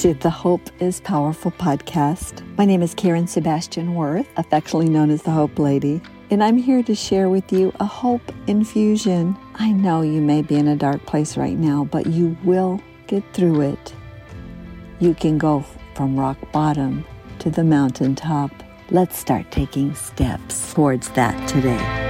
to the Hope is Powerful podcast. My name is Karen Sebastian Worth, affectionately known as the Hope Lady, and I'm here to share with you a hope infusion. I know you may be in a dark place right now, but you will get through it. You can go from rock bottom to the mountaintop. Let's start taking steps towards that today.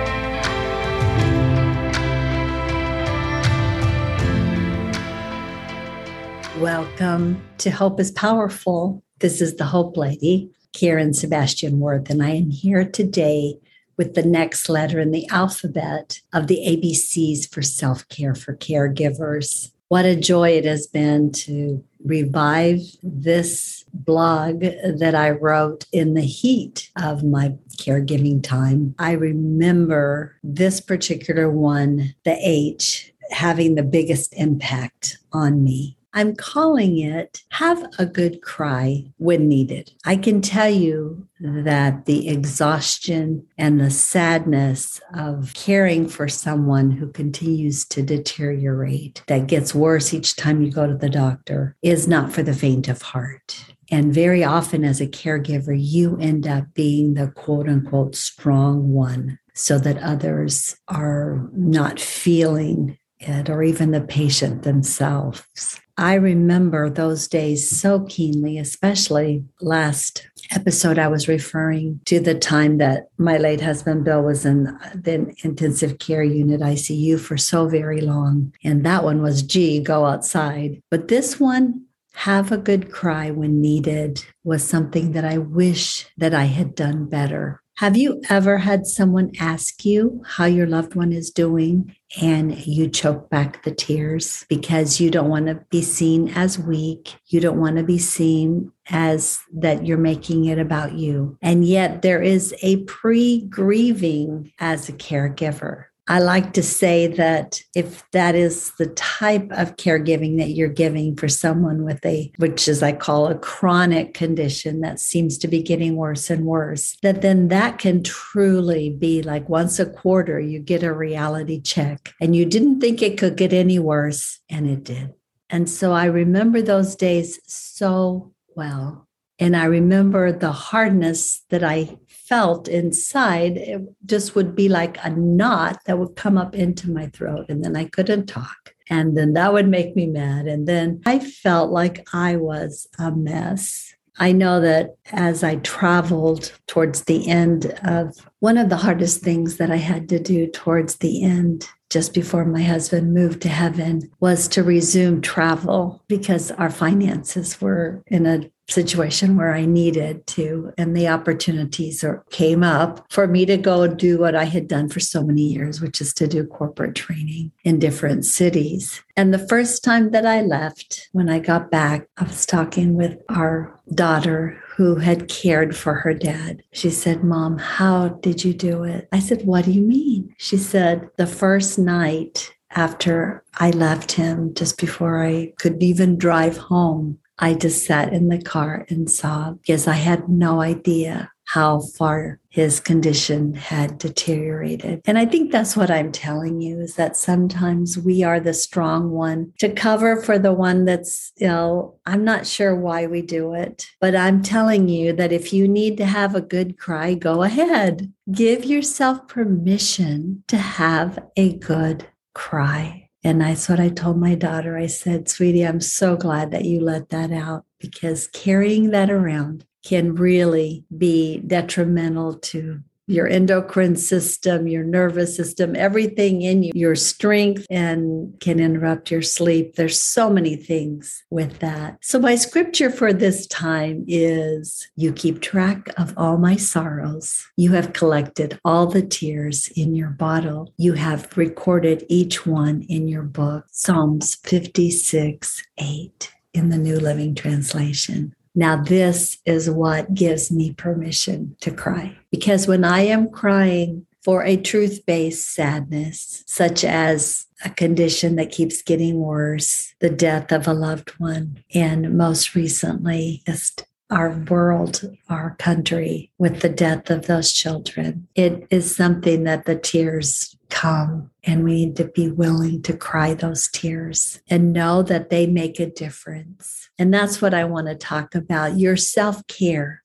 Welcome to Hope is Powerful. This is the Hope Lady, Karen Sebastian Worth, and I am here today with the next letter in the alphabet of the ABCs for self care for caregivers. What a joy it has been to revive this blog that I wrote in the heat of my caregiving time. I remember this particular one, the H, having the biggest impact on me. I'm calling it Have a Good Cry When Needed. I can tell you that the exhaustion and the sadness of caring for someone who continues to deteriorate, that gets worse each time you go to the doctor, is not for the faint of heart. And very often, as a caregiver, you end up being the quote unquote strong one so that others are not feeling it or even the patient themselves. I remember those days so keenly, especially last episode. I was referring to the time that my late husband Bill was in the intensive care unit ICU for so very long. And that one was, gee, go outside. But this one, have a good cry when needed, was something that I wish that I had done better. Have you ever had someone ask you how your loved one is doing and you choke back the tears because you don't want to be seen as weak? You don't want to be seen as that you're making it about you. And yet there is a pre grieving as a caregiver. I like to say that if that is the type of caregiving that you're giving for someone with a, which is I call a chronic condition that seems to be getting worse and worse, that then that can truly be like once a quarter, you get a reality check and you didn't think it could get any worse, and it did. And so I remember those days so well. And I remember the hardness that I felt inside, it just would be like a knot that would come up into my throat. And then I couldn't talk. And then that would make me mad. And then I felt like I was a mess. I know that as I traveled towards the end of one of the hardest things that I had to do towards the end just before my husband moved to heaven was to resume travel because our finances were in a situation where I needed to, and the opportunities came up for me to go do what I had done for so many years, which is to do corporate training in different cities. And the first time that I left, when I got back, I was talking with our daughter who had cared for her dad. She said, Mom, how did you do it? I said, What do you mean? She said, The first night after I left him, just before I could even drive home, I just sat in the car and sobbed because I had no idea how far his condition had deteriorated. And I think that's what I'm telling you is that sometimes we are the strong one to cover for the one that's ill. You know, I'm not sure why we do it, but I'm telling you that if you need to have a good cry, go ahead. Give yourself permission to have a good cry. And that's what I told my daughter. I said, sweetie, I'm so glad that you let that out because carrying that around can really be detrimental to your mm-hmm. endocrine system, your nervous system, everything in you, your strength, and can interrupt your sleep. There's so many things with that. So, my scripture for this time is You keep track of all my sorrows. You have collected all the tears in your bottle. You have recorded each one in your book. Psalms 56 8 in the New Living Translation. Now, this is what gives me permission to cry. Because when I am crying for a truth based sadness, such as a condition that keeps getting worse, the death of a loved one, and most recently, just our world, our country, with the death of those children, it is something that the tears come and we need to be willing to cry those tears and know that they make a difference. And that's what I want to talk about your self care.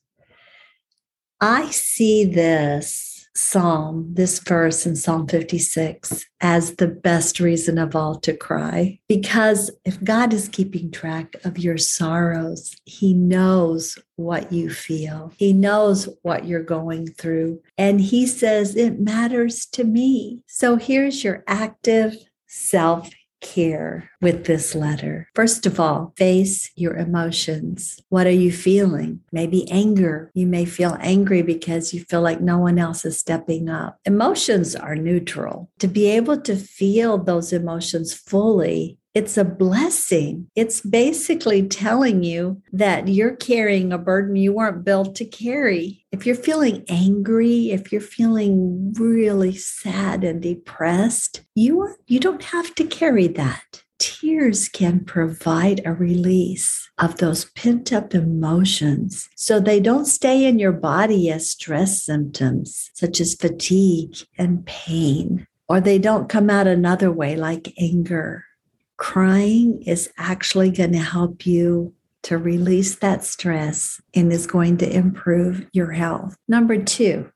I see this psalm, this verse in Psalm 56, as the best reason of all to cry. Because if God is keeping track of your sorrows, He knows what you feel, He knows what you're going through. And He says, It matters to me. So here's your active self care with this letter. First of all, face your emotions. What are you feeling? Maybe anger. You may feel angry because you feel like no one else is stepping up. Emotions are neutral. To be able to feel those emotions fully it's a blessing. It's basically telling you that you're carrying a burden you weren't built to carry. If you're feeling angry, if you're feeling really sad and depressed, you are, you don't have to carry that. Tears can provide a release of those pent up emotions so they don't stay in your body as stress symptoms, such as fatigue and pain, or they don't come out another way like anger crying is actually going to help you to release that stress and is going to improve your health. Number two,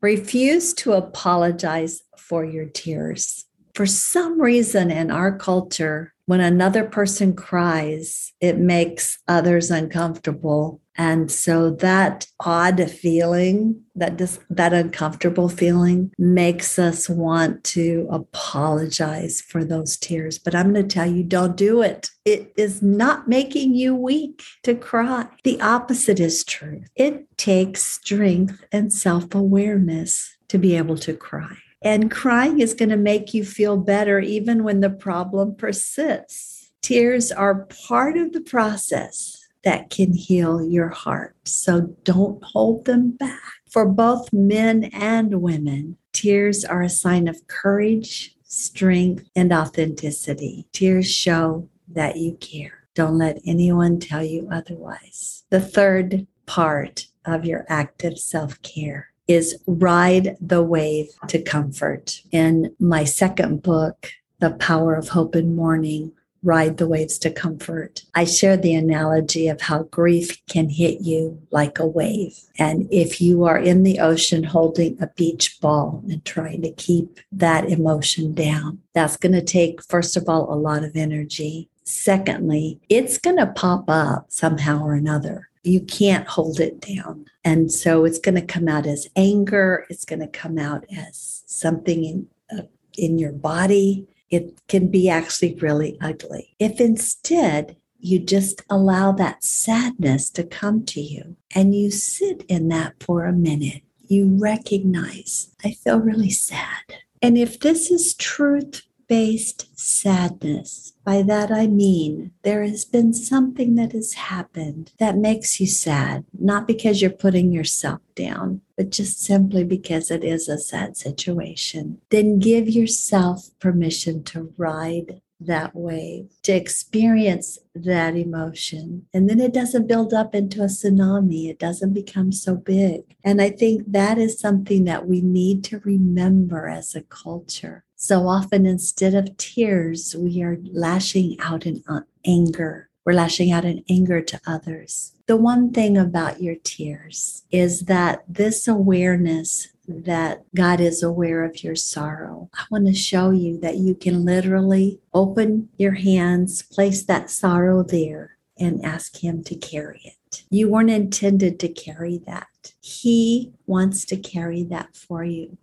refuse to apologize for your tears. For some reason in our culture, when another person cries, it makes others uncomfortable and so that odd feeling, that dis- that uncomfortable feeling makes us want to apologize for those tears. But I'm going to tell you don't do it. It is not making you weak to cry. The opposite is true. It takes strength and self-awareness to be able to cry. And crying is going to make you feel better even when the problem persists. Tears are part of the process that can heal your heart. So don't hold them back. For both men and women, tears are a sign of courage, strength, and authenticity. Tears show that you care. Don't let anyone tell you otherwise. The third part of your active self care is ride the wave to comfort. In my second book, The Power of Hope in Mourning, ride the waves to comfort. I share the analogy of how grief can hit you like a wave. And if you are in the ocean holding a beach ball and trying to keep that emotion down, that's going to take, first of all, a lot of energy. Secondly, it's going to pop up somehow or another. You can't hold it down. And so it's going to come out as anger. It's going to come out as something in, uh, in your body it can be actually really ugly. If instead you just allow that sadness to come to you and you sit in that for a minute, you recognize, I feel really sad. And if this is truth based sadness. By that I mean there has been something that has happened that makes you sad, not because you're putting yourself down, but just simply because it is a sad situation. Then give yourself permission to ride that wave, to experience that emotion. And then it doesn't build up into a tsunami, it doesn't become so big. And I think that is something that we need to remember as a culture. So often, instead of tears, we are lashing out in uh, anger. We're lashing out in anger to others. The one thing about your tears is that this awareness that God is aware of your sorrow. I want to show you that you can literally open your hands, place that sorrow there, and ask Him to carry it. You weren't intended to carry that. He wants to carry that for you.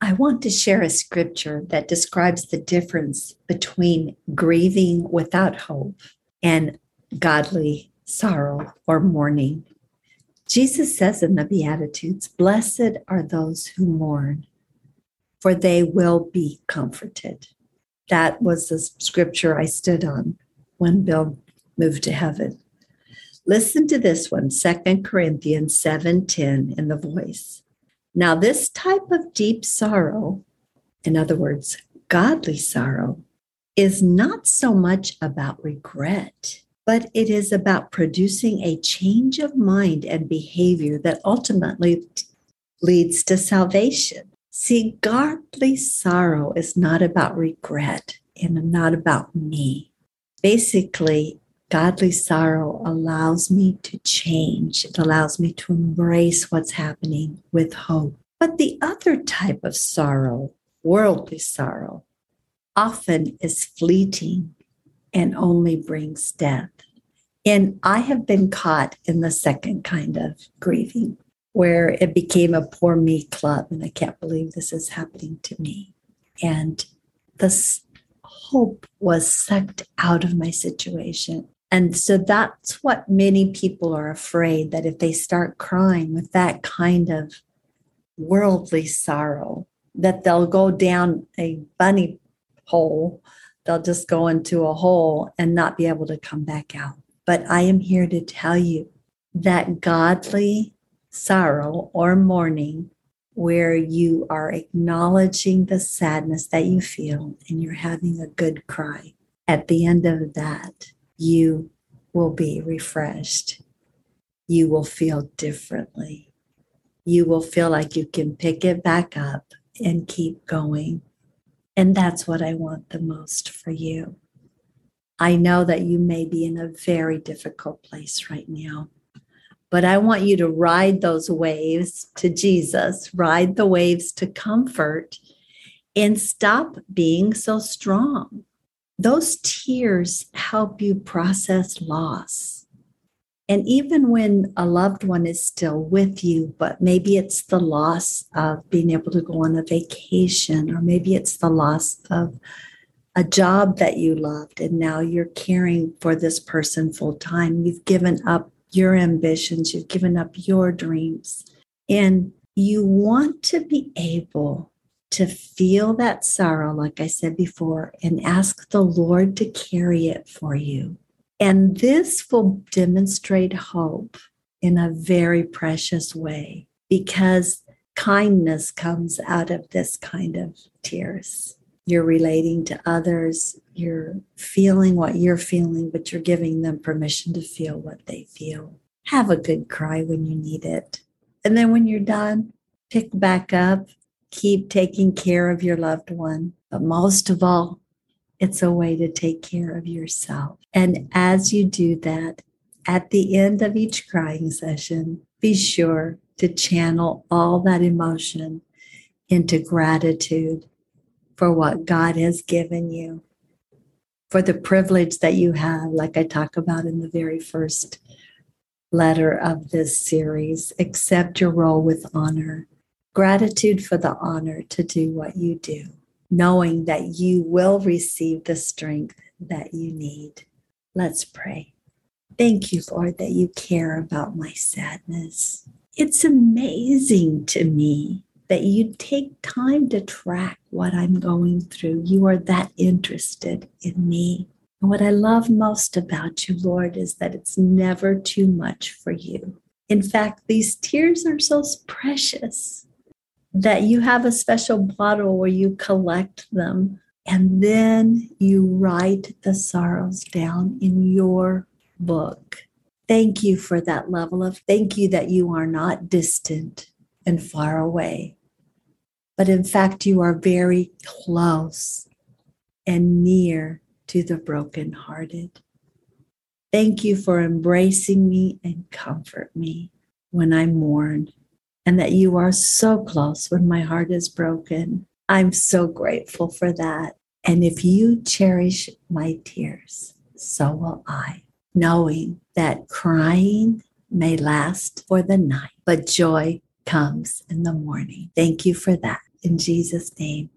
I want to share a scripture that describes the difference between grieving without hope and godly sorrow or mourning. Jesus says in the Beatitudes, Blessed are those who mourn, for they will be comforted. That was the scripture I stood on when Bill moved to heaven. Listen to this one, 2 Corinthians 7:10 in the voice. Now this type of deep sorrow, in other words, godly sorrow, is not so much about regret but it is about producing a change of mind and behavior that ultimately leads to salvation. See, godly sorrow is not about regret and not about me. Basically, godly sorrow allows me to change, it allows me to embrace what's happening with hope. But the other type of sorrow, worldly sorrow, often is fleeting and only brings death. And I have been caught in the second kind of grieving where it became a poor me club. And I can't believe this is happening to me. And this hope was sucked out of my situation. And so that's what many people are afraid that if they start crying with that kind of worldly sorrow, that they'll go down a bunny hole. They'll just go into a hole and not be able to come back out. But I am here to tell you that godly sorrow or mourning, where you are acknowledging the sadness that you feel and you're having a good cry, at the end of that, you will be refreshed. You will feel differently. You will feel like you can pick it back up and keep going. And that's what I want the most for you. I know that you may be in a very difficult place right now, but I want you to ride those waves to Jesus, ride the waves to comfort, and stop being so strong. Those tears help you process loss and even when a loved one is still with you, but maybe it's the loss of being able to go on a vacation, or maybe it's the loss of a job that you loved, and now you're caring for this person full time. You've given up your ambitions, you've given up your dreams, and you want to be able to feel that sorrow, like I said before, and ask the Lord to carry it for you. And this will demonstrate hope in a very precious way because kindness comes out of this kind of tears. You're relating to others, you're feeling what you're feeling, but you're giving them permission to feel what they feel. Have a good cry when you need it. And then when you're done, pick back up, keep taking care of your loved one. But most of all, it's a way to take care of yourself. And as you do that, at the end of each crying session, be sure to channel all that emotion into gratitude for what God has given you, for the privilege that you have, like I talk about in the very first letter of this series. Accept your role with honor. Gratitude for the honor to do what you do knowing that you will receive the strength that you need. Let's pray. Thank you, Lord, that you care about my sadness. It's amazing to me that you take time to track what I'm going through. You are that interested in me. And what I love most about you, Lord, is that it's never too much for you. In fact, these tears are so precious that you have a special bottle where you collect them and then you write the sorrows down in your book. Thank you for that level of thank you that you are not distant and far away, but in fact, you are very close and near to the brokenhearted. Thank you for embracing me and comfort me when I mourn and that you are so close when my heart is broken. I'm so grateful for that. And if you cherish my tears, so will I, knowing that crying may last for the night, but joy comes in the morning. Thank you for that. In Jesus' name,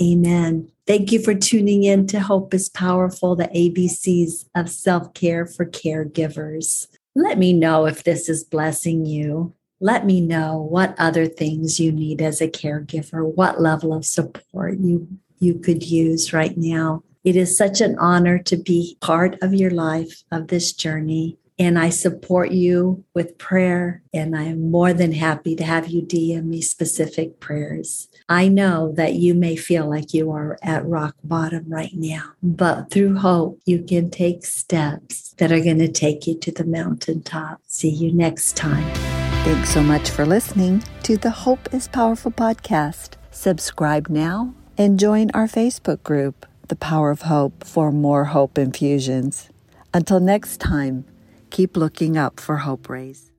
amen. Thank you for tuning in to Hope is Powerful, the ABCs of self care for caregivers. Let me know if this is blessing you let me know what other things you need as a caregiver, what level of support you, you could use right now. It is such an honor to be part of your life, of this journey. And I support you with prayer. And I am more than happy to have you DM me specific prayers. I know that you may feel like you are at rock bottom right now, but through hope, you can take steps that are going to take you to the mountaintop. See you next time. Thanks so much for listening to the Hope is Powerful podcast. Subscribe now and join our Facebook group, The Power of Hope, for more hope infusions. Until next time, keep looking up for Hope Rays.